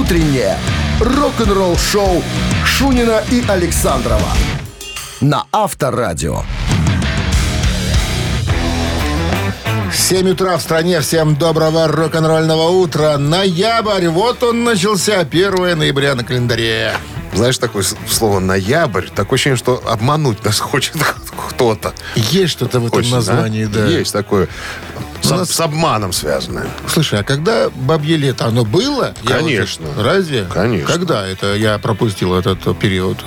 утреннее рок-н-ролл-шоу Шунина и Александрова на Авторадио. 7 утра в стране. Всем доброго рок-н-ролльного утра. Ноябрь. Вот он начался. 1 ноября на календаре. Знаешь, такое слово «ноябрь», такое ощущение, что обмануть нас хочет кто-то. Есть что-то в этом Очень, названии, да. Есть такое. С, нас- с обманом связанное. Слушай, а когда бабье лето, оно было? Я Конечно. вот- разве? Конечно. Когда это я пропустил этот период?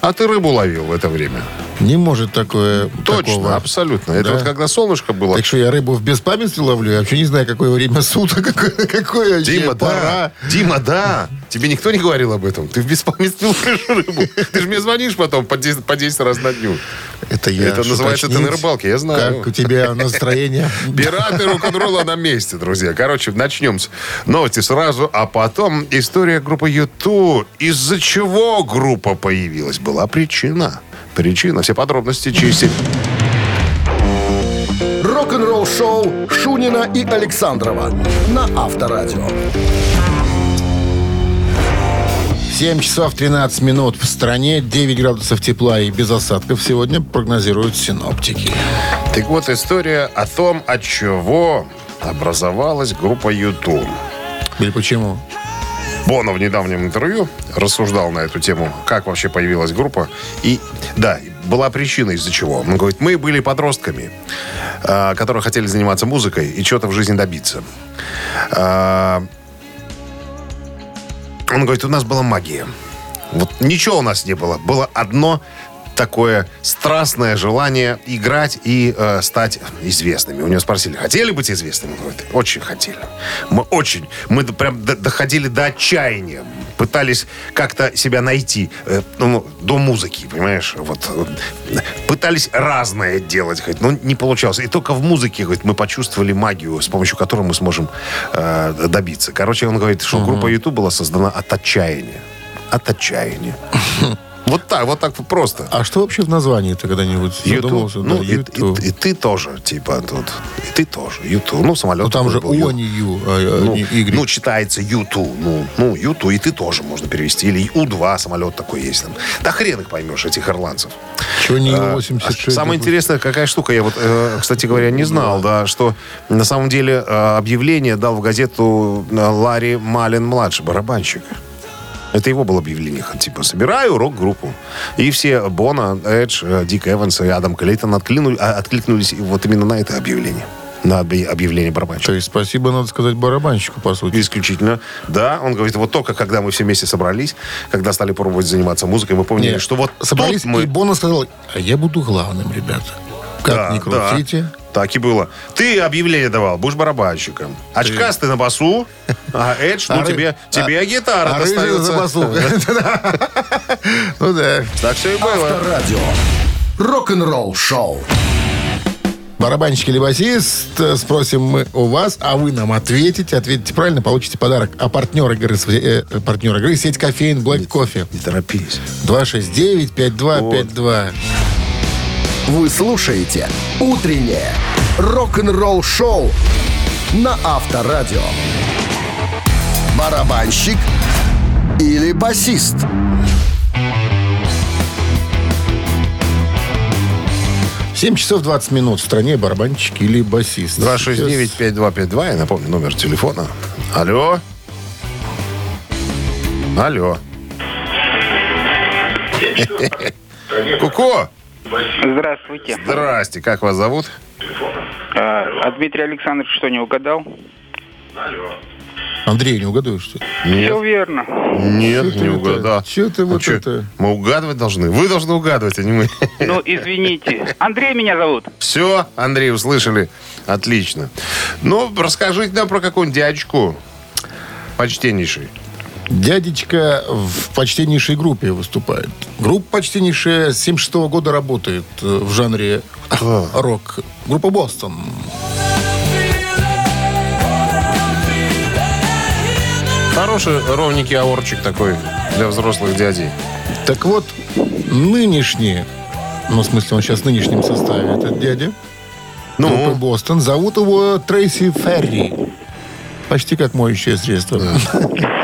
А ты рыбу ловил в это время? Не может такое Точно, такого. абсолютно. Это Да. вот когда солнышко было. Так что я рыбу в беспамятстве ловлю, я вообще не знаю, какое время суток, какое, какое Дима, пора. да. Дима, да. Тебе никто не говорил об этом. Ты в беспамятстве ловишь рыбу. Ты же мне звонишь потом по 10, по 10 раз на дню. Это я Это называется «Ты на рыбалке», я знаю. Как у тебя настроение? Пираты рок-н-ролла на месте, друзья. Короче, начнем с новости сразу, а потом история группы Юту. Из-за чего группа появилась? Была причина. Причина. Все подробности через семь. Рок-н-ролл-шоу Шунина и Александрова на Авторадио. 7 часов 13 минут в стране, 9 градусов тепла и без осадков сегодня прогнозируют синоптики. Так вот, история о том, от чего образовалась группа Юту. Или почему? Боно в недавнем интервью рассуждал на эту тему, как вообще появилась группа. И да, была причина, из-за чего. Он говорит, мы были подростками, а, которые хотели заниматься музыкой и чего-то в жизни добиться. А, Он говорит, у нас была магия. Вот ничего у нас не было. Было одно такое страстное желание играть и э, стать известными. У него спросили, хотели быть известными? Говорит, очень хотели. Мы очень, мы прям доходили до отчаяния. Пытались как-то себя найти э, ну, до музыки, понимаешь? Вот, э, пытались разное делать, говорит, но не получалось. И только в музыке, говорит, мы почувствовали магию, с помощью которой мы сможем э, добиться. Короче, он говорит, что группа YouTube была создана от отчаяния. От отчаяния. Вот так, вот так просто. А что вообще в названии ты когда-нибудь Ютуб. задумывался? Ну, Да, и, и- и ты тоже, типа, тут. И ты тоже. Ютуб. Ну, самолет. Ну, там же был, О, не Ю, а, а, Ну, не Y. ну, читается Юту. Ну, ну, Юту, и ты тоже можно перевести. Или У-2 самолет такой есть там. Да хрен их поймешь, этих ирландцев. Чего не А, Ю-86? Самое интересное, какая штука, я вот, э, кстати говоря, не знал, да, что на самом деле э, объявление дал в газету э, Ларри Малин-младший, барабанщик. Это его было объявление, типа, собираю рок-группу. И все Бона, Эдж, э, Дик Эванс и Адам Клейтон откликнули- а, откликнулись вот именно на это объявление. На объ- объявление барабанщика. То есть спасибо, надо сказать, барабанщику, по сути. Исключительно. Да, он говорит, вот только когда мы все вместе собрались, когда стали пробовать заниматься музыкой, мы поняли, Нет, что вот собрались, мы... и Бона сказал, а я буду главным, ребята. Как Да, ни крутите. да. Так и было. Ты объявление давал, будешь барабанщиком. Очкастый на басу, а Эдж, ну А тебе, тебе гитара А достается. за басу. Ну да. Так все и было. Авторадио. Рок-н-ролл-шоу. Барабанщик или басист, э, спросим мы у вас, а вы нам ответите. Ответите правильно, получите подарок. А партнер игры, с- э, э, партнер игры сеть кофеин Black Coffee. Не торопись. 269-5252. Вы слушаете «Утреннее рок-н-ролл-шоу» на Авторадио. Барабанщик или басист? Семь часов 20 минут в стране барабанщик или басист. 269-5252, я напомню, номер телефона. Алло. Алло. Куко, Здравствуйте. здрасте, как вас зовут? А, а Дмитрий Александрович что, не угадал? Андрей, не угадываешь, что ли? Все верно. Нет, Чё не угадал. Чё ты вот чё, это? Мы угадывать должны. Вы должны угадывать, а не мы. Ну, извините. Андрей меня зовут. Все, Андрей, услышали? Отлично. Ну, расскажите нам про какую-нибудь дядечку. Почтеннейший. Дядечка в почтеннейшей группе выступает. Группа почтеннейшая с 76 года работает э, в жанре рок. Группа Бостон. Хороший ровненький аорчик такой для взрослых дядей. Так вот, нынешний, ну, в смысле, он сейчас в нынешнем составе, этот дядя, группы Ну, Бостон, зовут его Трейси Ферри. Почти как моющее средство.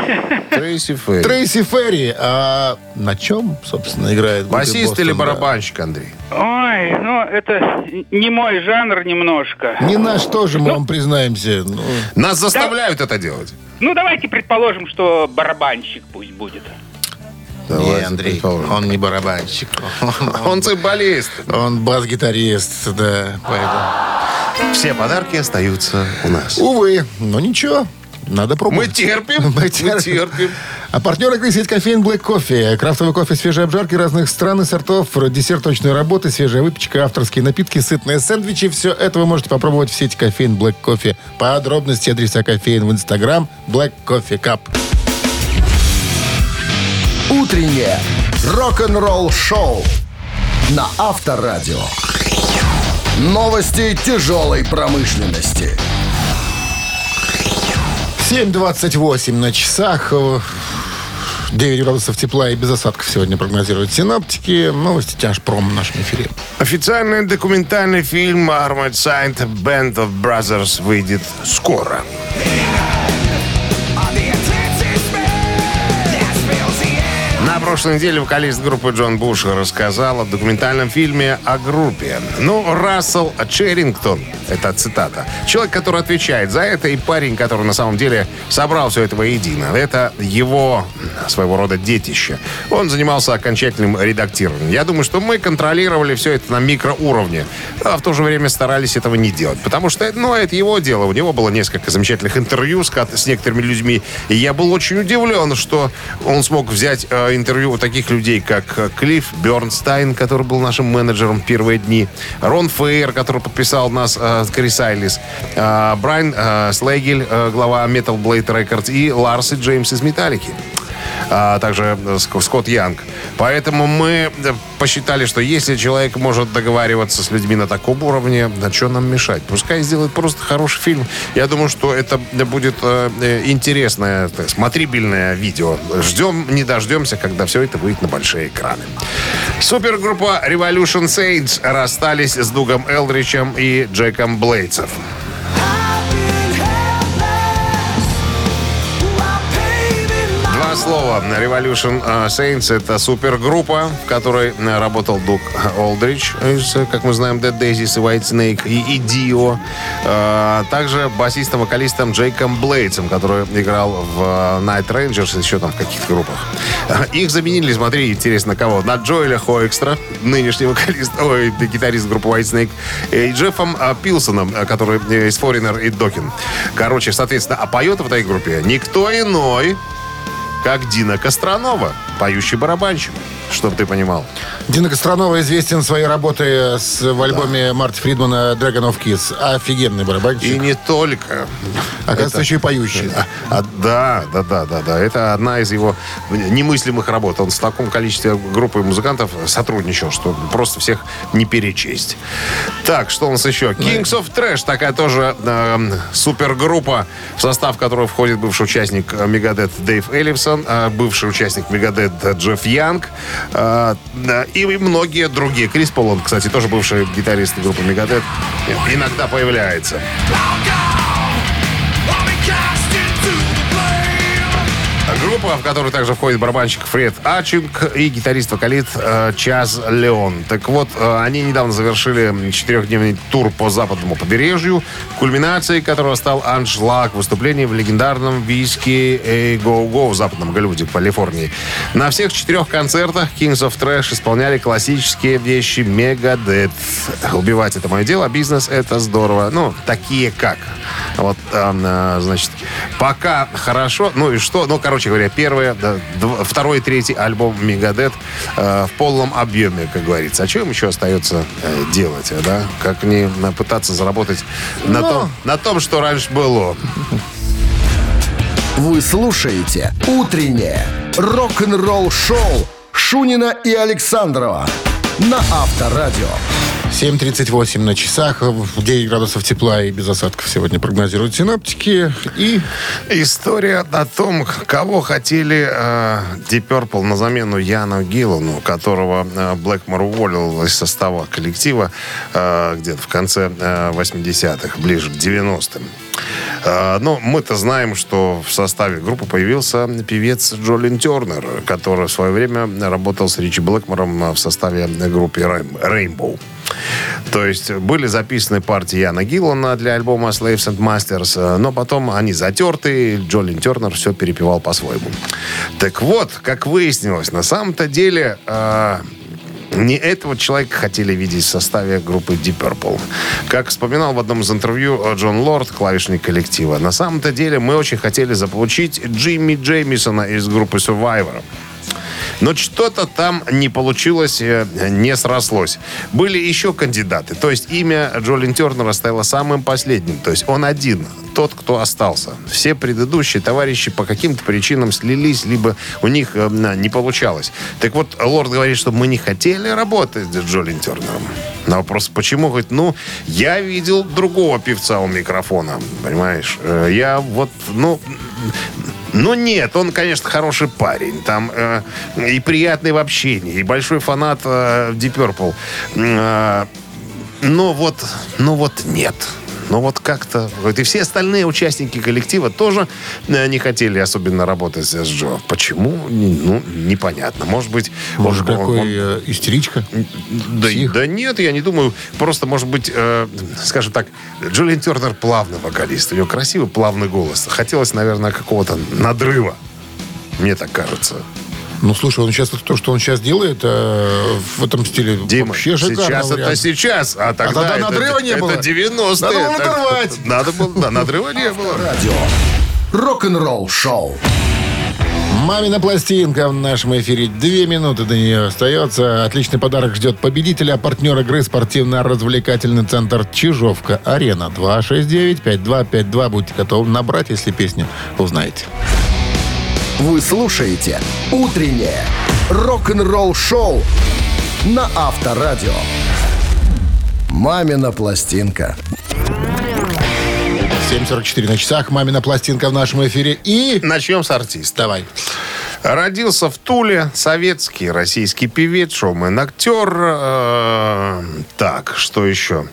Трейси Ферри. Трейси Ферри. А на чем, собственно, играет? Басист Бостон, или да? барабанщик, Андрей? Ой, ну это не мой жанр немножко. Не наш тоже, мы вам признаемся. Ну, Нас заставляют это делать. Ну давайте предположим, что барабанщик пусть будет. не, Давайте Андрей, предположим. он не барабанщик. Он цимбалист. Он бас-гитарист, да. Поэтому. Все подарки остаются у нас. Увы, но ничего. Надо Мы пробовать. терпим. Мы Мы терпим. А партнер игры сеть кофеин Black Coffee. Крафтовый кофе, свежие обжарки разных стран и сортов, десерт точной работы, свежая выпечка, авторские напитки, сытные сэндвичи. Все это вы можете попробовать в сети кофеин Black Coffee. Подробности адреса кофеин в инстаграм Black Coffee Cup. Утреннее рок-н-ролл-шоу на Авторадио. Новости тяжелой промышленности. 7.28 на часах. 9 градусов тепла и без осадков сегодня прогнозируют синаптики. Новости тяжпром в нашем эфире. Официальный документальный фильм Armored Saint Band of Brothers выйдет скоро. Прошлой неделе вокалист группы Джон Буш рассказал о документальном фильме о группе. Ну, Рассел Черрингтон, это цитата, человек, который отвечает за это, и парень, который на самом деле собрал все это воедино. Это его своего рода детище. Он занимался окончательным редактированием. Я думаю, что мы контролировали все это на микроуровне, а в то же время старались этого не делать. Потому что, ну, это его дело. У него было несколько замечательных интервью с, с некоторыми людьми. И я был очень удивлен, что он смог взять э, интервью у таких людей, как э, Клифф Бернстайн, который был нашим менеджером в первые дни, Рон Фейер, который подписал нас э, Крис Айлис, э, Брайан э, Слейгель, э, глава Metal Blade Records, и Ларс и Джеймс из Металлики а также Ск- Скотт Янг. Поэтому мы э, посчитали, что если человек может договариваться с людьми на таком уровне, на что нам мешать? Пускай сделает просто хороший фильм. Я думаю, что это будет э, э, интересное, смотрибельное видео. Ждем, не дождемся, когда все это выйдет на большие экраны. Супергруппа Revolution Saints расстались с Дугом Элдричем и Джеком Блейдсов. Два слова. Revolution э, Saints — это супергруппа, в которой э, работал Дуг Олдрич из, э, как мы знаем, Dead Daisies и White Snake, и, и Dio. Также басистом-вокалистом Джейком Блейдсом, который играл в Night Rangers еще там в каких-то группах. Их заменили, смотри, интересно, кого? На Джоэля Хоэкстра, нынешний вокалист, ой, гитарист группы White Snake, и Джеффом Пилсоном, который из Foreigner и Докин. Короче, соответственно, а поет в этой группе никто иной, как Дина Костронова, поющий барабанщик, чтобы ты понимал. Дина Костронова известен своей работой с, в альбоме Марти Фридмана Dragon of Kiss. Офигенный барабанщик. И не только. Оказывается, еще и поющий. А, да, да, да, да, да. Это одна из его немыслимых работ. Он с таком количеством группы музыкантов сотрудничал, что просто всех не перечесть. Так, что у нас еще? Kings of Trash, такая тоже э, супергруппа, в состав которой входит бывший участник Мегадет Дэйв Эллифсон, э, бывший участник Мегадет Джефф Янг да, и многие другие. Крис Полон, кстати, тоже бывший гитарист группы Мегадет, иногда появляется. Группа, в которую также входит барабанщик Фред Ачинг и гитарист-вокалист э, Чаз Леон. Так вот, э, они недавно завершили четырехдневный тур по западному побережью, кульминацией которого стал аншлаг выступление в легендарном виске «Эй, Go Go» в западном Голливуде, Калифорнии. На всех четырех концертах Kings of Trash исполняли классические вещи Мегадет. Убивать это мое дело, а бизнес это здорово. Ну, такие как. Вот, э, значит, пока хорошо. Ну и что? Ну, короче говоря, первый, да, дв- второй и третий альбом Мегадет э, в полном объеме, как говорится. А что им еще остается э, делать, а, да? Как не пытаться заработать на, том, на том, что раньше было. Вы слушаете «Утреннее рок-н-ролл-шоу» Шунина и Александрова на Авторадио. 7.38 на часах, в 9 градусов тепла и без осадков сегодня прогнозируют синаптики. И История о том, кого хотели э, Deep Purple на замену Яну Гиллану, которого э, Блэкмор уволил из состава коллектива э, где-то в конце э, 80-х, ближе к 90-м. А, ну, мы-то знаем, что в составе группы появился певец Джолин Тернер, который в свое время работал с Ричи Блэкмором в составе группы Rainbow. То есть были записаны партии Яна Гиллана для альбома Slaves and Masters, но потом они затерты, Джолин Тернер все перепевал по-своему. Так вот, как выяснилось, на самом-то деле э, не этого человека хотели видеть в составе группы Deep Purple. Как вспоминал в одном из интервью Джон Лорд, клавишник коллектива, на самом-то деле мы очень хотели заполучить Джимми Джеймисона из группы Survivor. Но что-то там не получилось, э, не срослось. Были еще кандидаты. То есть имя Джолин Тернера стало самым последним. То есть он один, тот, кто остался. Все предыдущие товарищи по каким-то причинам слились, либо у них э, не получалось. Так вот, Лорд говорит, что мы не хотели работать с Джолин Тернером. На вопрос, почему? Говорит, ну, я видел другого певца у микрофона, понимаешь? Э, я вот, ну, ну нет, он, конечно, хороший парень. Там э, и приятный в общении, и большой фанат э, Deep Purple. Э, но вот, ну вот нет. Но вот как-то... Вот и все остальные участники коллектива тоже э, не хотели особенно работать с Джо. Почему? Ну, непонятно. Может быть... Может, он, какой он, э, истеричка? Да, да нет, я не думаю. Просто, может быть, э, скажем так, Джулиан Тернер плавный вокалист. У него красивый плавный голос. Хотелось, наверное, какого-то надрыва. Мне так кажется. Ну, слушай, он сейчас то, что он сейчас делает э, в этом стиле, Дима, вообще шикарно. сейчас вариант. это сейчас, а тогда, тогда это, надрыва не это было. 90-е. Надо было надрывать. Надо было, да, надрыва не было. Радио. Рок-н-ролл шоу. Мамина пластинка в нашем эфире. Две минуты до нее остается. Отличный подарок ждет победителя. Партнер игры спортивно-развлекательный центр Чижовка-Арена. 269-5252. Будьте готовы набрать, если песню узнаете. Вы слушаете «Утреннее рок-н-ролл-шоу» на Авторадио. «Мамина пластинка». 7.44 на часах. Мамина пластинка в нашем эфире. И... Начнем с артиста. Давай. Родился в Туле советский российский певец, шоумен, актер. Э, так, что еще?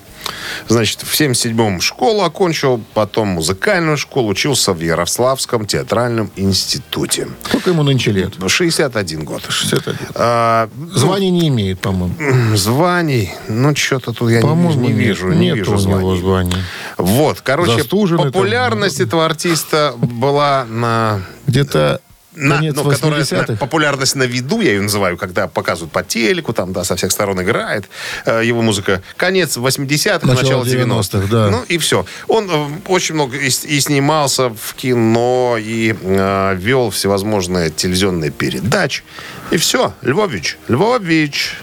Значит, в 77-м школу окончил, потом музыкальную школу, учился в Ярославском театральном институте. Сколько ему нынче лет? 61 год. 61. А, Звания не имеет, по-моему. ну, званий, ну, что-то тут я не, не нет. вижу. не Нет вижу у него званий. званий. Вот, короче, Застуженный там. популярность этого артиста была на Где-то на, конец ну, которая 80-х. на- популярность на виду, я ее называю, когда показывают по телеку, там, да, со всех сторон играет э, его музыка. Конец 80-х, Начало начало 90-х. 90-х, да. Ну, и все. Он э, очень много и, и снимался в кино, и э, вел всевозможные телевизионные передачи. И все. Львович, Львович.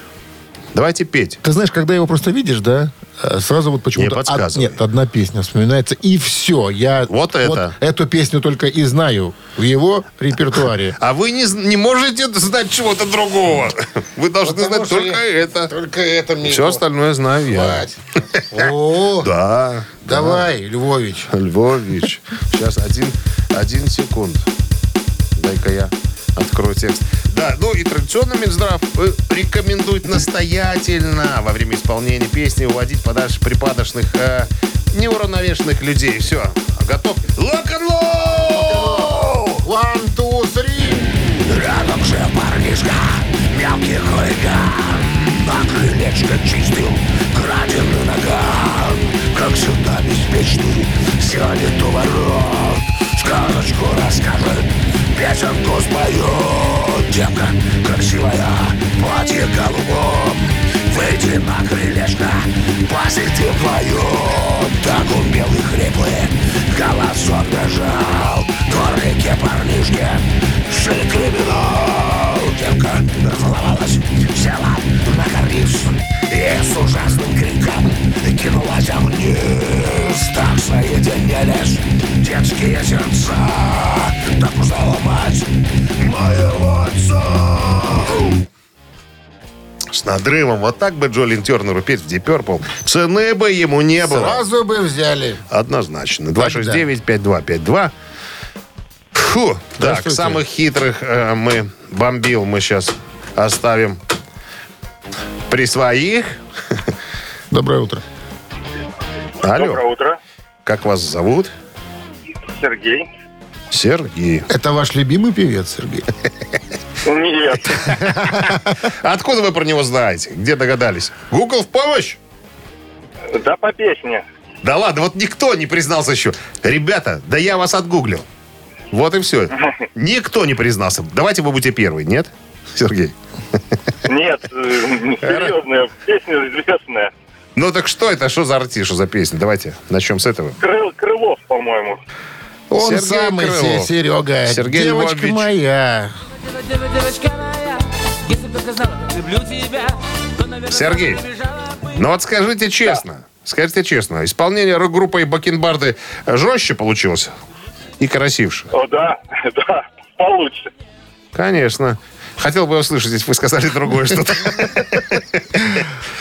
Давайте петь. Ты знаешь, когда его просто видишь, да, э, сразу вот почему-то... Не од- нет, одна песня вспоминается, и все. Я Вот это. эту песню только и знаю в его репертуаре. А вы не, не можете знать чего-то другого. Вы должны Потому знать только это. Только это мне... Все остальное знаю я. О, Да. давай, Львович. Львович. Сейчас один, один секунд. Дай-ка я открою текст. Да, ну и традиционно Минздрав э, рекомендует настоятельно во время исполнения песни уводить подальше припадочных, э, неуравновешенных людей. Все, готов? Лок-н-ролл! One, two, three. Рядом же парнишка, мелкий хулиган На крылечко чистил краденый наган Как всегда беспечный, сядет у ворот Сказочку расскажет, песенку споет Девка красивая, платье голубом. Выйди на крылечко, посиди вдвоем Так умел и хриплый, голосок дрожал Дворнике парнишки, шли криминал. Девка разломалась, на карниз И с ужасным криком кинулась вниз Так соединились детские сердца Так можно ломать моего отца С надрывом. Вот так бы Джолин Тернеру петь в Deep Purple. Цены бы ему не было. Сразу бы взяли. Однозначно. 269-5252. Фу. Так, самых хитрых э, мы бомбил мы сейчас оставим при своих. Доброе утро. Алло. Доброе утро. Как вас зовут? Сергей. Сергей. Это ваш любимый певец, Сергей? Нет. Откуда вы про него знаете? Где догадались? Google в помощь? Да по песне. Да ладно, вот никто не признался еще. Ребята, да я вас отгуглил. Вот и все. Никто не признался. Давайте вы будете первый, нет? Сергей. Нет, э, серьезная песня известная. Ну так что это? Что за артист, что за песня? Давайте начнем с этого. Крыл- Крылов, по-моему. Он Сергей самый Крылов. се- Серега. Сергей Девочка Львович. моя. Девочка моя, если бы ты знала, как люблю тебя, то, наверное, Сергей. бы Ну вот скажите честно, скажите честно, исполнение рок-группой Бакенбарды жестче получилось и красивше? О, да, да, получше. Конечно. Хотел бы услышать, если вы сказали другое что-то.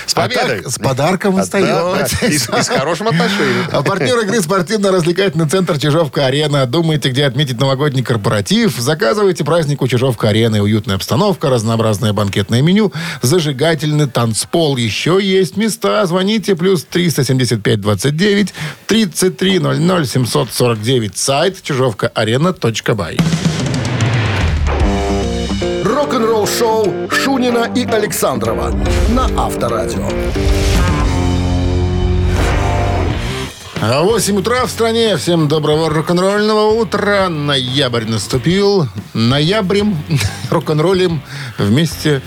С А победой! так, с подарком А, да, да. И с и с хорошим отношением. А партнер игры спортивно-развлекательный центр «Чижовка-арена». Думаете, где отметить новогодний корпоратив? Заказывайте праздник у «Чижовка-арены». Уютная обстановка, разнообразное банкетное меню, зажигательный танцпол. Еще есть места. Звоните. Плюс 375-29 33 00 749. Сайт чижовка-арена.бай. Рок-н-ролл шоу Шунина и Александрова на Авторадио. А 8 утра в стране. Всем доброго рок-н-ролльного утра. Ноябрь наступил. Ноябрем рок-н-роллем вместе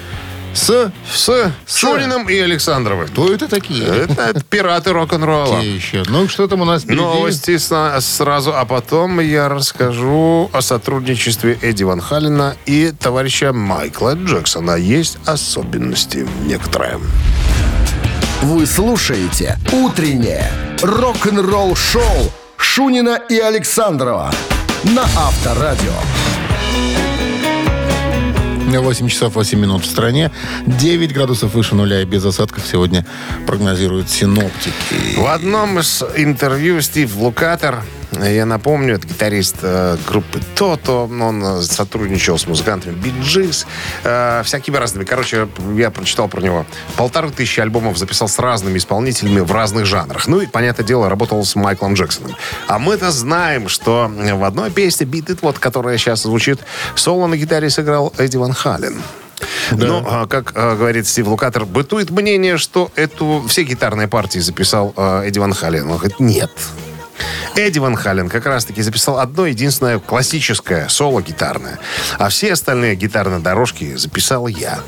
с... С Шуриным и Александровым. Кто это такие? Это, это пираты рок-н-ролла. Какие еще? Ну, что там у нас впереди? Новости сна- сразу, а потом я расскажу о сотрудничестве Эдди Ван Халлена и товарища Майкла Джексона. Есть особенности некоторые. Вы слушаете «Утреннее рок-н-ролл-шоу» Шунина и Александрова на Авторадио. 8 часов 8 минут в стране. 9 градусов выше нуля и без осадков сегодня прогнозируют синоптики. В одном из интервью Стив Лукатер, я напомню, это гитарист э, группы Тото, он э, сотрудничал с музыкантами Gees, э, всякими разными. Короче, я прочитал про него. Полторы тысячи альбомов записал с разными исполнителями в разных жанрах. Ну и, понятное дело, работал с Майклом Джексоном. А мы-то знаем, что в одной песне Beat It, вот, которая сейчас звучит, соло на гитаре сыграл Эдди Ван Хален. Ну, а, как а, говорит Стив Лукатер, бытует мнение, что эту все гитарные партии записал а, Эдди Ван Хален. Он говорит, нет. Эдди Ван Хален как раз-таки записал одно единственное классическое соло гитарное. А все остальные гитарные дорожки записал я.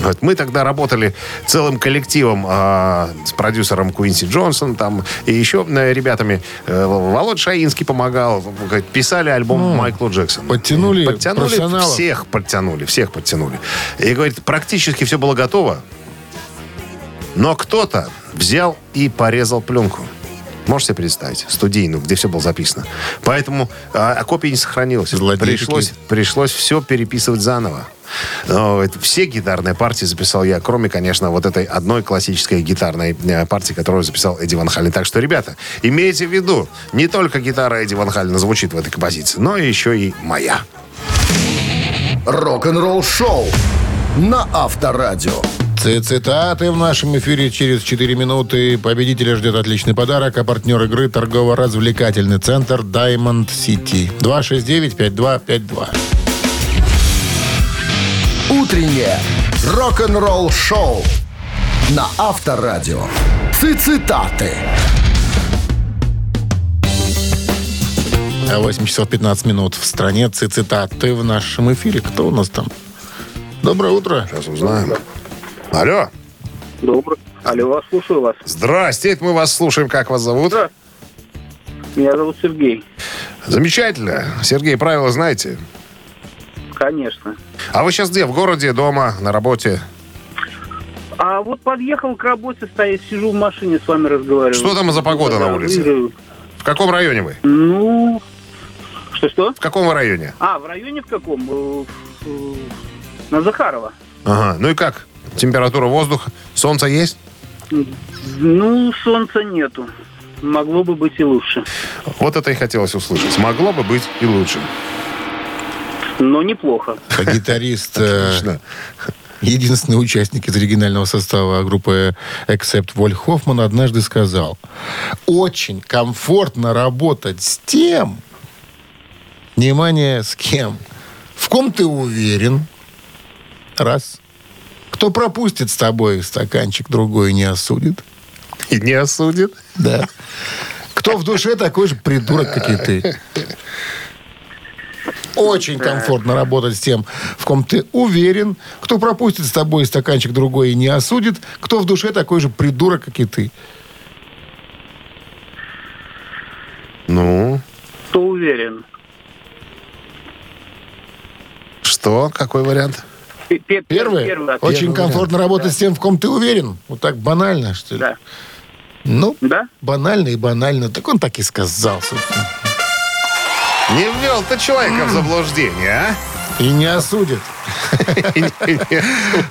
Вот мы тогда работали целым коллективом а, с продюсером Куинси Джонсон там и еще э, ребятами. Э, Володь Шаинский помогал. Писали альбом Майклу Джексону. подтянули Подтянули всех подтянули, всех подтянули. И говорит, практически все было готово, но кто-то взял и порезал пленку. Можете себе представить? Студийную, где все было записано. Поэтому а, а копия не сохранилась. Злодеи Пришлось, пришлось все переписывать заново. Но все гитарные партии записал я, кроме, конечно, вот этой одной классической гитарной э, партии, которую записал Эдди Ван Хален. Так что, ребята, имейте в виду, не только гитара Эдди Ван Халена звучит в этой композиции, но еще и моя. Рок-н-ролл шоу на Авторадио. Цитаты в нашем эфире через 4 минуты. Победителя ждет отличный подарок, а партнер игры торгово-развлекательный центр Diamond City. 269-5252. Утреннее рок-н-ролл шоу на Авторадио. Цитаты. А 8 часов 15 минут в стране. Цитаты в нашем эфире. Кто у нас там? Доброе утро. Сейчас узнаем. Алло. Добрый. Алло, вас слушаю вас. Здрасте, это мы вас слушаем. Как вас зовут? Меня зовут Сергей. Замечательно. Сергей, правила знаете? Конечно. А вы сейчас где? В городе, дома, на работе? А вот подъехал к работе, стоит, сижу в машине, с вами разговариваю. Что там за погода на Да, улице? выиграю. В каком районе вы? Ну, что-что? В каком вы районе? А, в районе в каком? Э, в- На Захарова. Ага. Ну и как? Температура воздуха? Солнце есть? Ну, солнца нету. Могло бы быть и лучше. Вот это и хотелось услышать. Могло бы быть и лучше. Но неплохо. А Гитарист, э, Отлично. единственный участник из оригинального состава группы Except Воль Хоффман однажды сказал, очень комфортно работать с тем, Внимание, с кем? В ком ты уверен? Раз. Кто пропустит с тобой стаканчик, другой не осудит. И не осудит. Да. Кто в душе такой же придурок, как и ты. Очень комфортно работать с тем, в ком ты уверен. Кто пропустит с тобой стаканчик другой и не осудит. Кто в душе такой же придурок, как и ты. Ну, Кто уверен? что? Какой вариант? Пе- пе- Первый. Первый ответ. Очень комфортно работать с тем, в ком ты уверен. Вот так банально, что ли? Да. Ну, Да? банально и банально. Так он так и сказал, собственно. Не ввел ты человека в заблуждение, а? И не осудит.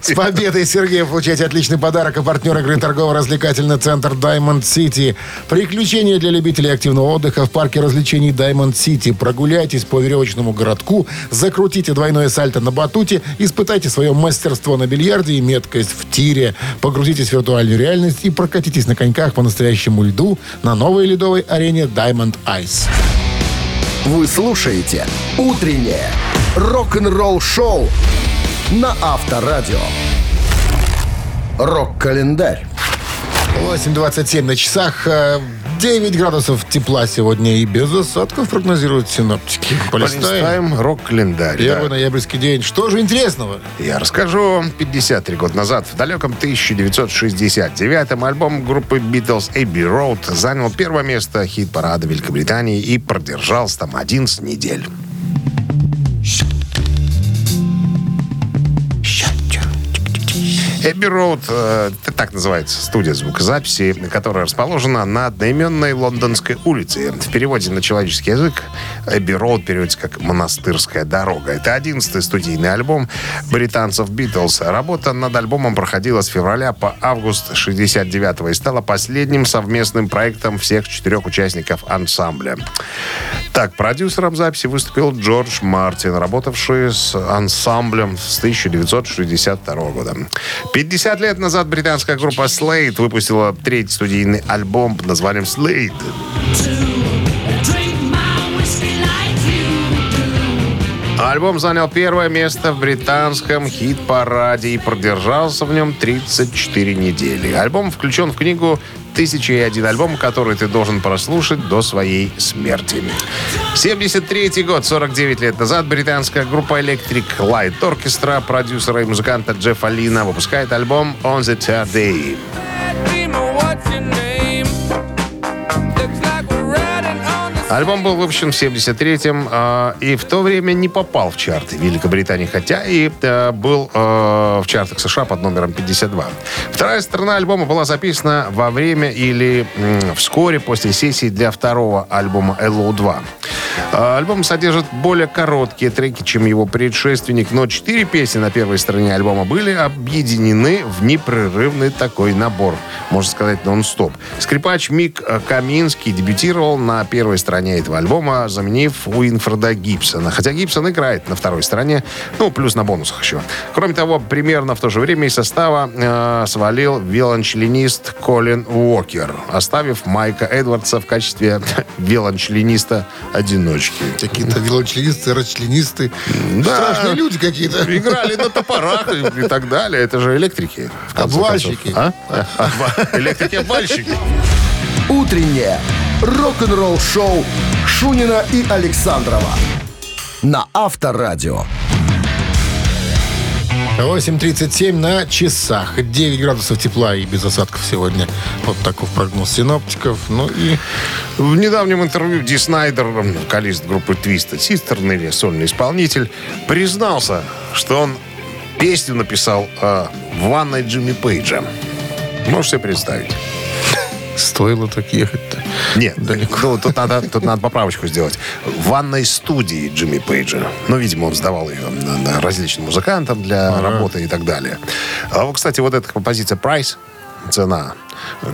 С победой, Сергей, получаете отличный подарок. А партнер игры торгово-развлекательный центр Diamond City. Приключения для любителей активного отдыха в парке развлечений Diamond City. Прогуляйтесь по веревочному городку, закрутите двойное сальто на батуте, испытайте свое мастерство на бильярде и меткость в тире. Погрузитесь в виртуальную реальность и прокатитесь на коньках по настоящему льду на новой ледовой арене Diamond Ice. Вы слушаете «Утреннее рок-н-ролл-шоу» на Авторадио. Рок-календарь. 8.27 на часах. э, 9 градусов тепла сегодня и без осадков прогнозируют синоптики. Полистаем. Полистаем рок-календарь. Первый да. ноябрьский день. Что же интересного? Я расскажу. 53 года назад, в далеком 1969-м, альбом группы Beatles Abbey Road занял первое место хит-парада Великобритании и продержался там 11 недель. Эбби Роуд, э, так называется студия звукозаписи, которая расположена на одноименной лондонской улице. В переводе на человеческий язык Эбби Роуд переводится как «монастырская дорога». Это одиннадцатый студийный альбом британцев Битлз. Работа над альбомом проходила с февраля по август 69 и стала последним совместным проектом всех четырех участников ансамбля. Так, продюсером записи выступил Джордж Мартин, работавший с ансамблем с 1962 года. 50 лет назад британская группа Slade выпустила третий студийный альбом под названием Slade. Альбом занял первое место в британском хит-параде и продержался в нем 34 недели. Альбом включен в книгу «Тысяча и один альбом, который ты должен прослушать до своей смерти». 73 год, 49 лет назад, британская группа Electric Light Orchestra продюсера и музыканта Джеффа Лина выпускает альбом «On the Third Day». Альбом был выпущен в 73-м э, и в то время не попал в чарты Великобритании, хотя и э, был э, в чартах США под номером 52. Вторая сторона альбома была записана во время или м, вскоре после сессии для второго альбома LO2. Э, альбом содержит более короткие треки, чем его предшественник, но четыре песни на первой стороне альбома были объединены в непрерывный такой набор, можно сказать, нон-стоп. Скрипач Мик э, Каминский дебютировал на первой стороне этого альбома, заменив Уинфреда Гибсона. Хотя Гибсон играет на второй стороне, ну, плюс на бонусах еще. Кроме того, примерно в то же время из состава э, свалил виолончелинист Колин Уокер, оставив Майка Эдвардса в качестве виолончелиниста-одиночки. Какие-то велочленисты, расчленисты. Да. Страшные люди какие-то. Играли на топорах и, и так далее. Это же электрики. Обвальщики. А? Обва- Электрики-обвальщики. Утреннее рок-н-ролл-шоу Шунина и Александрова на Авторадио. 8.37 на часах. 9 градусов тепла и без осадков сегодня. Вот такой прогноз синоптиков. Ну и В недавнем интервью Ди Снайдер, вокалист группы Twisted Sister, или сольный исполнитель, признался, что он песню написал э, в ванной Джимми Пейджа. Можешь себе представить? Стоило так ехать-то. Нет, Далеко. ну, тут, надо, тут надо поправочку сделать. В ванной студии Джимми Пейджа. Ну, видимо, он сдавал ее различным музыкантам для работы и так далее. А, вот, кстати, вот эта композиция «Прайс», цена,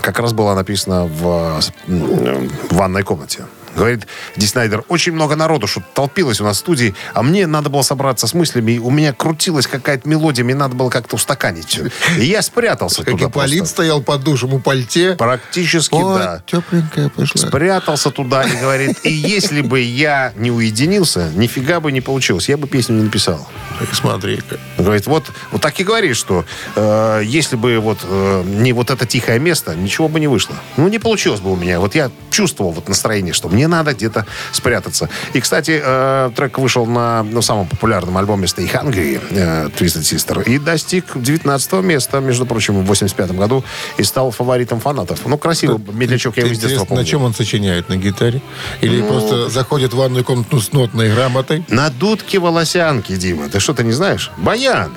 как раз была написана в, в ванной комнате Говорит Ди Снайдер, очень много народу, что толпилось у нас в студии, а мне надо было собраться с мыслями, и у меня крутилась какая-то мелодия, мне надо было как-то устаканить. И я спрятался Как туда просто. стоял под душем у пальте. Практически, О, да. тепленькая пошла. Спрятался туда и говорит, и если бы я не уединился, нифига бы не получилось, я бы песню не написал. Смотри-ка. Говорит, вот, вот так и говорит, что э, если бы вот э, не вот это тихое место, ничего бы не вышло. Ну, не получилось бы у меня. Вот я чувствовал вот настроение, что мне надо где-то спрятаться. И, кстати, э, трек вышел на ну, самом популярном альбоме Stay Hungry, э, Twisted Sister, и достиг 19 места, между прочим, в 85 году, и стал фаворитом фанатов. Ну, красивый медлячок, я его с детства помню. на чем он сочиняет? На гитаре? Или просто заходит в ванную комнату с нотной грамотой? На дудке волосянки, Дима. Ты что, ты не знаешь? Баян.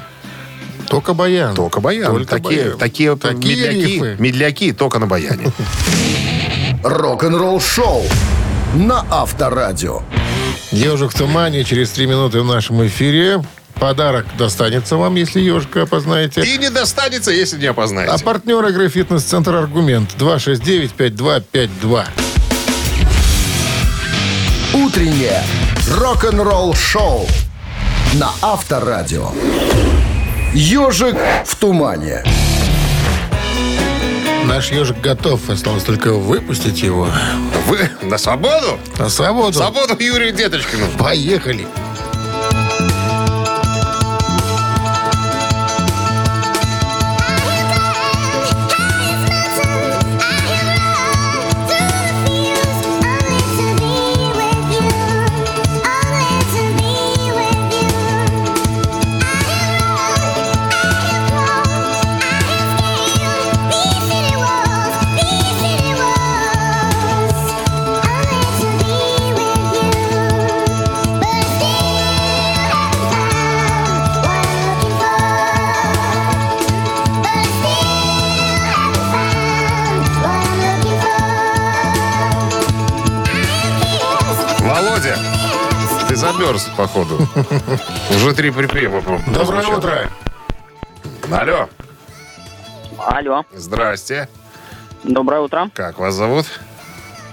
Только баян. Только баян. Только такие, баян. такие, Такие медляки, рифы. медляки только на баяне. Рок-н-ролл шоу на Авторадио. Ежик в тумане через три минуты в нашем эфире. Подарок достанется вам, если ежика опознаете. И не достанется, если не А опознаете. партнер игры «Фитнес-центр Аргумент» 269-5252. Утреннее рок-н-ролл шоу на Авторадио. Ежик в тумане. Наш ежик готов. Осталось только выпустить его Вы на свободу? на свободу. Свободу Юрию Деточкину. Поехали. Володя, ты замерз, походу. Уже три припева. по- Доброе утро. Алло, Алло, здрасте. доброе утро. Как вас зовут?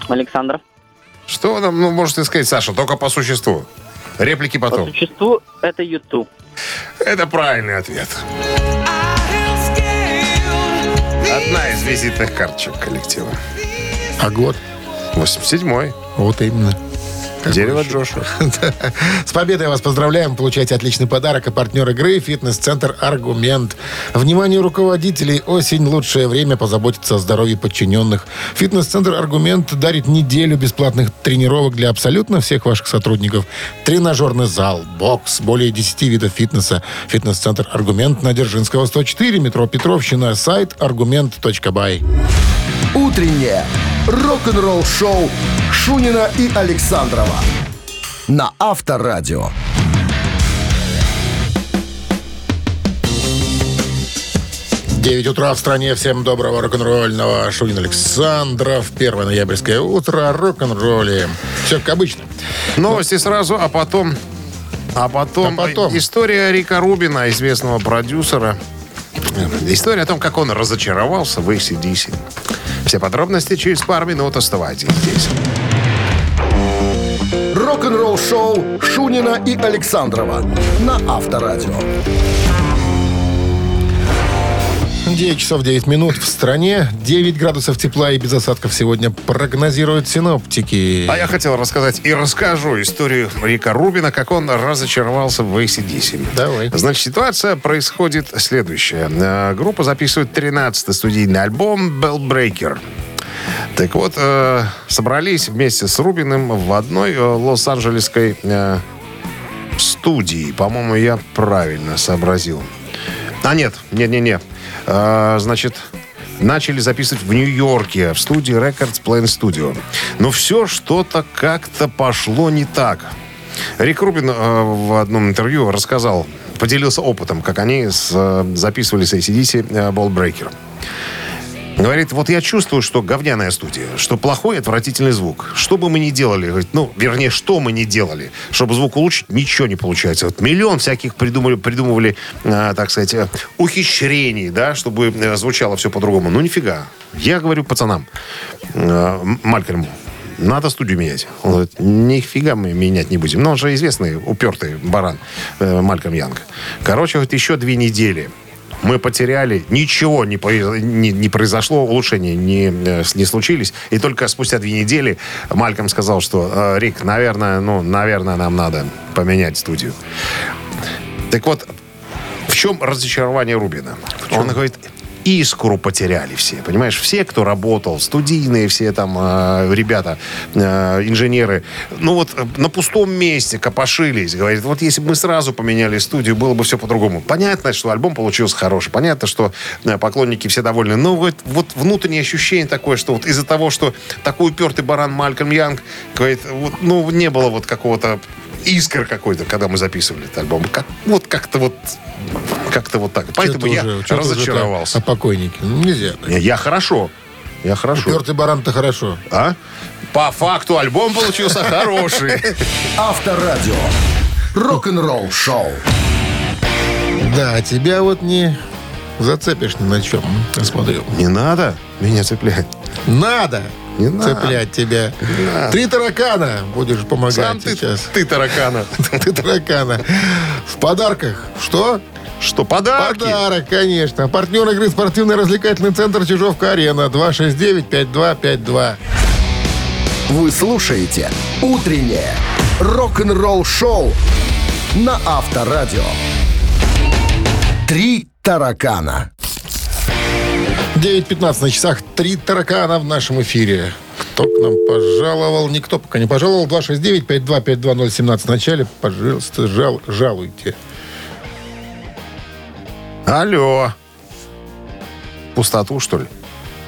Александр. Что вы нам ну, можете сказать, Саша, только по существу? Реплики По потом. существу это YouTube. Это правильный ответ. Одна из визитных карточек коллектива. А год? 87-й. Вот именно. Какой Дерево еще? Джошуа. С победой вас поздравляем. Получайте отличный подарок. А партнер игры «Фитнес-центр Аргумент». Внимание руководителей. Осень – лучшее время позаботиться о здоровье подчиненных. «Фитнес-центр Аргумент» дарит неделю бесплатных тренировок для абсолютно всех ваших сотрудников. Тренажерный зал, бокс, более 10 видов фитнеса. «Фитнес-центр Аргумент» на Дзержинского, 104, метро Петровщина. Сайт аргумент.бай. Утреннее рок-н-ролл шоу Шунина и Александрова на Авторадио. Девять утра в стране. Всем доброго рок-н-ролльного. Шунин Александров. Первое ноябрьское утро. Рок-н-ролле. Все как обычно. Новости сразу, а потом... А потом, А потом? история Рика Рубина, известного продюсера. История о том, как он разочаровался в ACDC. Все подробности через пару минут. Оставайтесь здесь. Рок-н-ролл шоу Шунина и Александрова на Авторадио. 9 часов 9 минут в стране. 9 градусов тепла и без осадков сегодня прогнозируют синоптики. А я хотел рассказать и расскажу историю Рика Рубина, как он разочаровался в ACDC. Давай. Значит, ситуация происходит следующая. Э, Группа записывает 13-й студийный альбом «Bell Breaker». Так вот, э, собрались вместе с Рубиным в одной э, лос-анджелесской э, студии. По-моему, я правильно сообразил. А нет, не-не-не. Э, значит, начали записывать в Нью-Йорке, в студии Records Plain Studio. Но все что-то как-то пошло не так. Рик Рубин э, в одном интервью рассказал, поделился опытом, как они с, э, записывали с ACDC э, Ball Breaker. Говорит, вот я чувствую, что говняная студия, что плохой, отвратительный звук. Что бы мы ни делали, говорит, ну, вернее, что мы ни делали, чтобы звук улучшить, ничего не получается. Вот миллион всяких придумали, придумывали, э, так сказать, э, ухищрений, да, чтобы э, звучало все по-другому. Ну, нифига. Я говорю пацанам, э, Малькольму, надо студию менять. Он говорит, нифига мы менять не будем. Но он же известный, упертый баран э, Мальком Янг. Короче, вот еще две недели мы потеряли, ничего не, не, не произошло, улучшения не, э, не случились. И только спустя две недели Мальком сказал, что «Э, Рик, наверное, ну, наверное, нам надо поменять студию. Так вот, в чем разочарование Рубина? Он говорит, искру потеряли все, понимаешь? Все, кто работал, студийные все там э, ребята, э, инженеры, ну вот э, на пустом месте копошились. Говорит, вот если бы мы сразу поменяли студию, было бы все по-другому. Понятно, что альбом получился хороший, понятно, что э, поклонники все довольны, но вот, вот внутреннее ощущение такое, что вот из-за того, что такой упертый баран Малькольм Янг, говорит, вот, ну не было вот какого-то искр какой-то, когда мы записывали этот альбом. Как, вот как-то вот как-то вот так. Поэтому я уже- разочаровался. так О покойнике. Ну, нельзя. так. Не, Я хорошо. Я хорошо. Упертый баран-то хорошо. А? По факту альбом получился хороший. Авторадио. Рок-н-ролл шоу. Да, тебя вот не зацепишь ни на чем. Я смотрю. Не надо меня цеплять. Надо Не надо. цеплять тебя. Три таракана будешь помогать Сам ты, сейчас. ты таракана. Ты таракана. В подарках. Что? Что, подарки? Подарок, конечно. Партнер игры спортивно-развлекательный центр Чижовка-Арена. 269-5252. Вы слушаете «Утреннее рок-н-ролл-шоу» на Авторадио. «Три таракана». 9.15 на часах. Три таракана в нашем эфире. Кто к нам пожаловал? Никто пока не пожаловал. 269-5252-017 в начале. Пожалуйста, жал, жалуйте. Алло. Пустоту, что ли?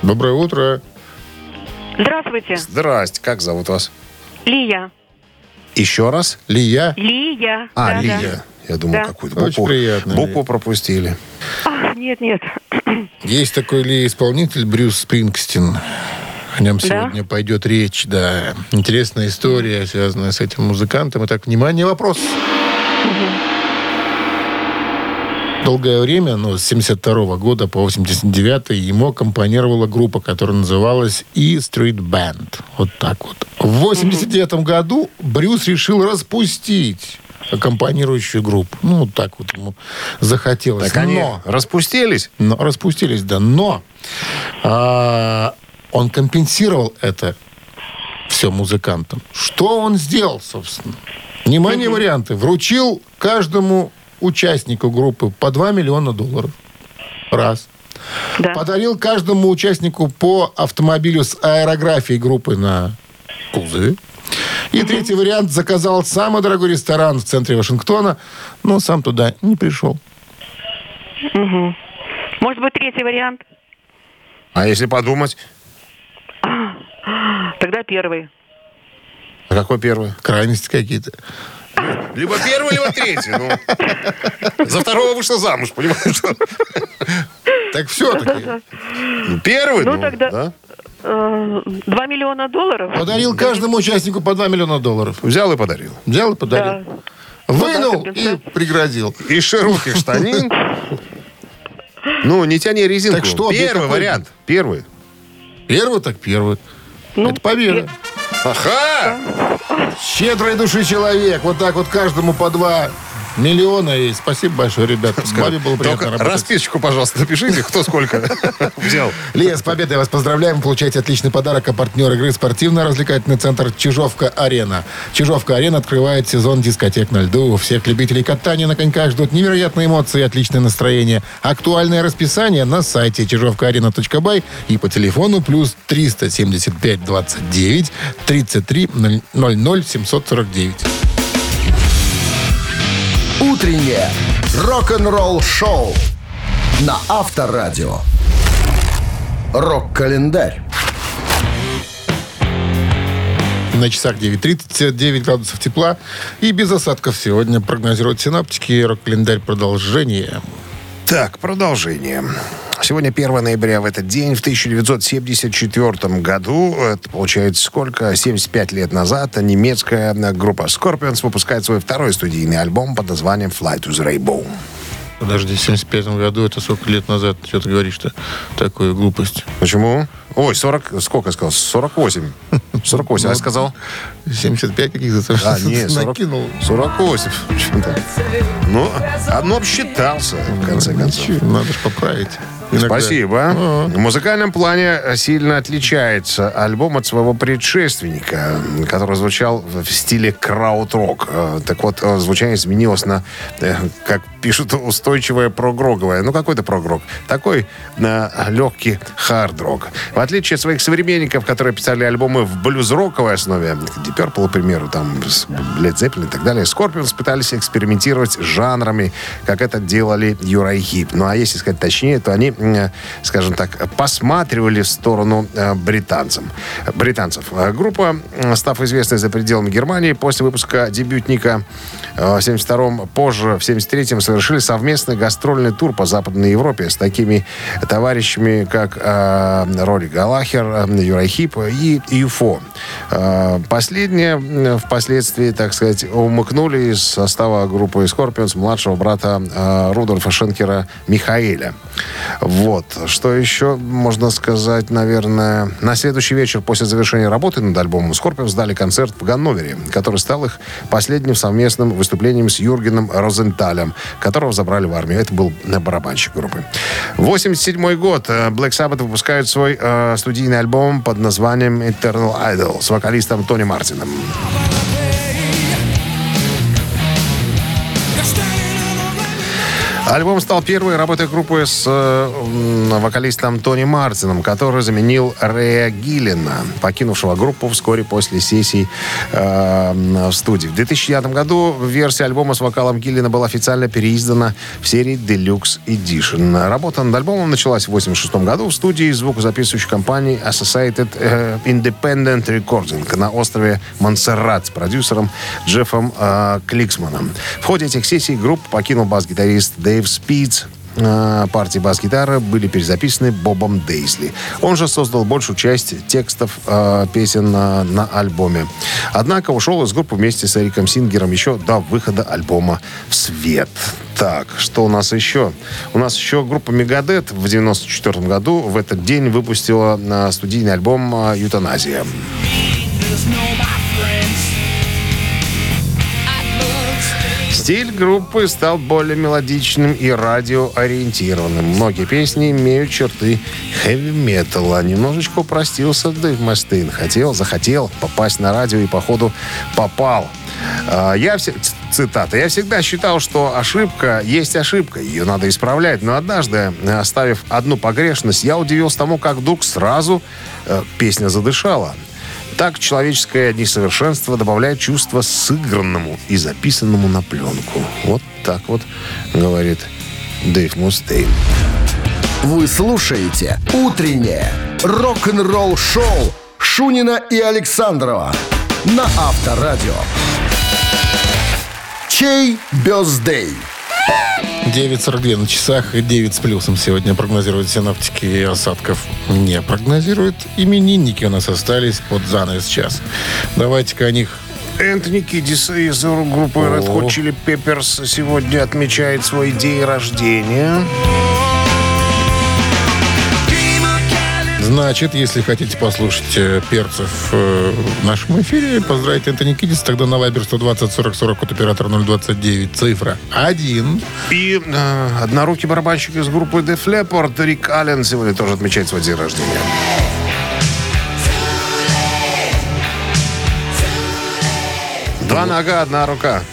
Доброе утро. Здравствуйте, Здрасте, как зовут вас? Лия. Еще раз? Лия. Лия. А, да, Лия. Я думал, Да. какую-то Очень букву, приятно, букву Лия. пропустили. да. А, нет, нет. Есть такой ли исполнитель Брюс Спрингстин? О нем Да? сегодня пойдет речь, да. Интересная история, связанная с этим музыкантом. Итак, внимание, вопрос. Долгое время, ну, с 72 года по 89 ему аккомпанировала группа, которая называлась E Street Band. Вот так вот. В 89 году Брюс решил распустить аккомпанирующую группу. Ну, вот так вот ему захотелось. Так они Но- распустились? но, распустились, да. Но а, он компенсировал это все музыкантам. Что он сделал, собственно? Внимание, варианты. Вручил каждому участнику группы по 2 миллиона долларов. Раз. Да. Подарил каждому участнику по автомобилю с аэрографией группы на кузове. И третий вариант заказал самый дорогой ресторан в центре Вашингтона, но сам туда не пришел. Может быть, третий вариант? А если подумать, Тогда первый. а какой первый? Крайности какие-то. Либо первый, либо третий. Ну, за второго вышла замуж, понимаешь? Так все-таки. Ну, Первый, Ну, ну, тогда- да. Э, Два миллиона долларов? Подарил каждому участнику по 2 миллиона долларов. Взял и подарил. Взял и подарил. Да. Вынул Ну да, и пригрозил. Из широких штанин. Ну, не тяни резинку. Так что, Первый вариант. Первый. Первый так первый. Ну, Это победа. Ага! Щедрой души человек. Вот так вот каждому по 2 миллиона. И спасибо большое, ребята. Бабе было приятно Только работать. расписочку, пожалуйста, напишите, кто сколько взял. Лия, с победой вас поздравляем. Вы Получаете отличный подарок. А партнер игры спортивно-развлекательный центр Чижовка-Арена. Чижовка-Арена открывает сезон дискотек на льду. Всех любителей катания на коньках ждут невероятные эмоции и отличное настроение. Актуальное расписание на сайте чижовкаарена.бай и по телефону плюс 375 29 33 00 749. «Утреннее рок-н-ролл-шоу» на Авторадио. Рок-календарь. На часах 9.30, 9 градусов тепла и без осадков сегодня прогнозируют синаптики. Рок-календарь продолжение. Так, продолжение. Сегодня 1 ноября в этот день, в 1974 году, это получается сколько, 75 лет назад, немецкая группа Scorpions выпускает свой второй студийный альбом под названием to the Rainbow. Подожди, в 75 году, это сколько лет назад? Что ты говоришь-то? Такую глупость. Почему? Ой, 40, сколько я сказал? 48. 48, я сказал. 75 каких-то там А, нет, 40, накинул. 48. Что-то. Ну, одно обсчитался, в конце концов. Ничего, надо же поправить. Иногда. Спасибо. Ага. В музыкальном плане сильно отличается альбом от своего предшественника, который звучал в стиле крауд-рок. Э, Так вот, э, звучание изменилось на, э, как пишут, устойчивое прогроговое. Ну, какой-то прогрог. Такой э, легкий хард-рок. В отличие от своих современников, которые писали альбомы в блюз-роковой основе, Deep Purple, к примеру, там, Led Zeppelin и так далее, Scorpions пытались экспериментировать с жанрами, как это делали Юра и Хип. Ну, а если сказать точнее, то они, э, скажем так, посматривали в сторону э, британцам. британцев. Э, Группа, став известной за пределами Германии, после выпуска дебютника э, в 72-м, позже, в 73-м, совершили совместный гастрольный тур по Западной Европе с такими товарищами, как э, Рори Галахер, э, Юрай Хип и Юфо. Э, Последние э, впоследствии, так сказать, умыкнули из состава группы Scorpions младшего брата э, Рудольфа Шенкера Михаэля. Вот. Что еще можно сказать, наверное? На следующий вечер после завершения работы над альбомом Scorpions дали концерт в Ганновере, который стал их последним совместным выступлением с Юргеном Розенталем, которого забрали в армию. Это был барабанщик группы. 87 год. Э, Black Sabbath выпускают свой э, студийный альбом под названием Eternal Idol с вокалистом Тони Мартином. Альбом стал первой работой группы с э, вокалистом Тони Мартином, который заменил Рэя Гиллина, покинувшего группу вскоре после сессий э, в студии. В 2009 году версия альбома с вокалом Гиллина была официально переиздана в серии Deluxe Edition. Работа над альбомом началась в 1986 году в студии звукозаписывающей компании Associated э, Independent Recording на острове Монсеррат с продюсером Джеффом э, Кликсманом. В ходе этих сессий группу покинул бас-гитарист Дэйв Спиц. Э, Партии бас-гитары были перезаписаны Бобом Дейсли. Он же создал большую часть текстов э, песен на, на альбоме. Однако ушел из группы вместе с Эриком Сингером еще до выхода альбома в свет. Так, что у нас еще? У нас еще группа Мегадет в 94 году в этот день выпустила э, студийный альбом э, «Ютаназия». Стиль группы стал более мелодичным и радиоориентированным. Многие песни имеют черты хэви-металла. Немножечко упростился Дэйв Мастейн. Хотел, захотел попасть на радио и, походу, попал. А, Я все, цитата. Я всегда считал, что ошибка есть ошибка. Ее надо исправлять. Но однажды, оставив одну погрешность, я удивился тому, как вдруг сразу э, песня задышала. Так человеческое несовершенство добавляет чувство сыгранному и записанному на пленку. Вот так вот говорит Дэйв Мустейн. Вы слушаете «Утреннее рок-н-ролл-шоу» Шунина и Александрова на Авторадио. Чей бездей? 9.42 на часах и 9 с плюсом сегодня прогнозируют синоптики и осадков не прогнозируют. Именинники у нас остались под занавес час. Давайте-ка о них Энтони Кидис из группы Red Hot Chili Peppers сегодня отмечает свой день рождения. Значит, если хотите послушать э, перцев э, в нашем эфире, поздравить Энтони Кидис, тогда на Вайбер 120 40 40 от оператора 029, цифра 1. И э, однорукий барабанщик из группы Def Leppard Рик Аллен сегодня тоже отмечает свой день рождения. Два нога, одна рука.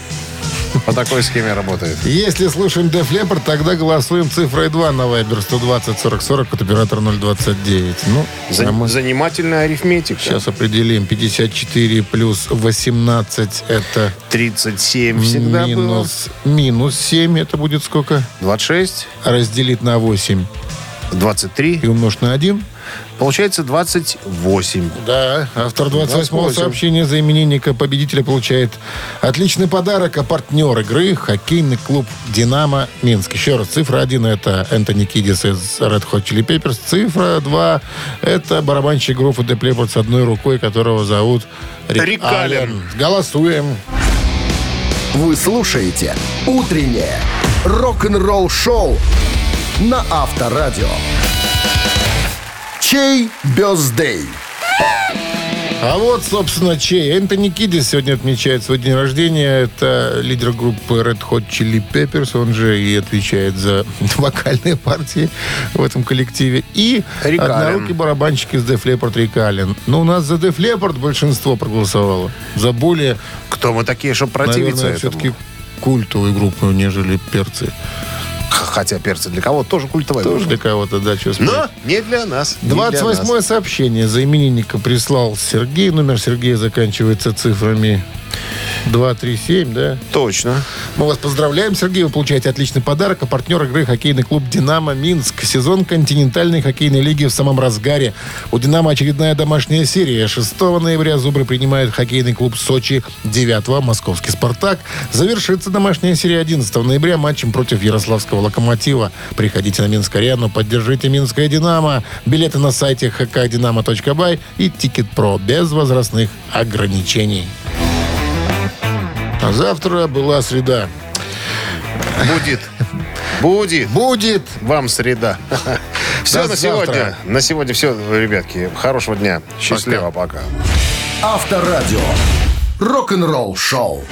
По такой схеме работает. Если слушаем Def Leppard, тогда голосуем цифрой 2 на Вайбер 120 40 40 от оператора 029. Ну, а мы Занимательная арифметика. сейчас определим. 54 плюс 18 это 37 всегда было. минус, минус 7. Это будет сколько? 26, Разделить на 8 23. и умножить на 1. Получается 28. Да, автор 28-го 28. сообщения за именинника победителя получает отличный подарок, а партнер игры – хоккейный клуб «Динамо» Минск. Еще раз, цифра 1 – это Энтони Кидис из Red Hot Chili Peppers. Цифра 2 – это барабанщик группы The Leppard с одной рукой, которого зовут Рик, Рик Аллен. Аллен. Голосуем. Вы слушаете «Утреннее рок-н-ролл-шоу» на Авторадио. Чей бездей? А вот, собственно, чей. Энтони Кидис сегодня отмечает свой день рождения. Это лидер группы Red Hot Chili Peppers. Он же и отвечает за вокальные партии в этом коллективе. И Рик однорукий барабанщик из Def Leppard Рик Аллен. Но у нас за Def Leppard большинство проголосовало. За более, Кто мы такие, чтобы противиться наверное, этому? все-таки культовую группу, нежели перцы. Хотя перцы для кого-то тоже культовая Тоже для кого-то, да, что Но не для нас. не для 28 нас. сообщение за именинника прислал Сергей. Номер Сергея заканчивается цифрами 237, да? Точно. Мы вас поздравляем, Сергей. Вы получаете отличный подарок. А партнер игры хоккейный клуб «Динамо Минск». Сезон континентальной хоккейной лиги в самом разгаре. У «Динамо» очередная домашняя серия. 6 ноября «Зубры» принимают хоккейный клуб «Сочи». 9 московский «Спартак». Завершится домашняя серия 11 ноября матчем против Ярославского «Локомотива». Приходите на Минск-арену, поддержите «Минское Динамо». Билеты на сайте hkdinamo.by и «Тикет.Про» без возрастных ограничений. А завтра была среда. Будет. Будет. Будет Вам среда. Все До на завтра. сегодня. На сегодня все, ребятки. Хорошего дня. Счастливо. Пока. Авторадио. Рок-н-ролл шоу.